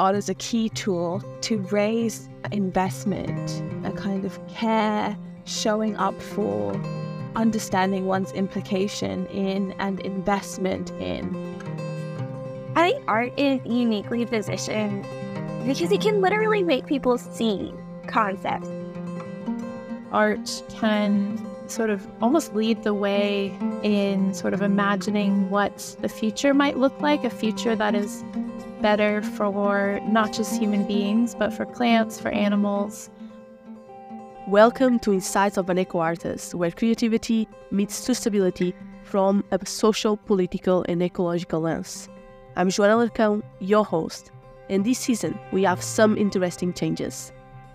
art as a key tool to raise investment, a kind of care, showing up for, understanding one's implication in, and investment in. I think art is uniquely positioned because it can literally make people see concepts. Art can sort of almost lead the way in sort of imagining what the future might look like a future that is better for not just human beings, but for plants, for animals. Welcome to Insights of an Eco Artist, where creativity meets sustainability from a social, political, and ecological lens. I'm Joana Alarcão, your host, and this season we have some interesting changes.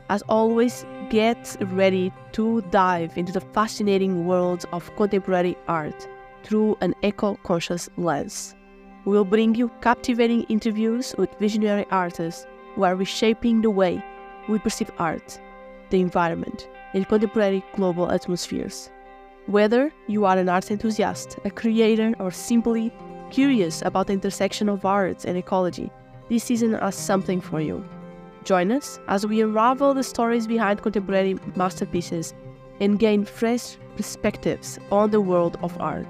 As always, get ready to dive into the fascinating world of contemporary art through an eco conscious lens. We will bring you captivating interviews with visionary artists who are reshaping the way we perceive art, the environment, and contemporary global atmospheres. Whether you are an art enthusiast, a creator, or simply curious about the intersection of art and ecology, this season has something for you. Join us as we unravel the stories behind contemporary masterpieces and gain fresh perspectives on the world of art.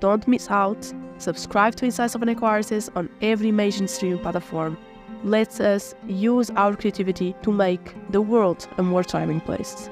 Don't miss out. Subscribe to Insights of an Eco Artist on every mainstream platform. Let us use our creativity to make the world a more thriving place.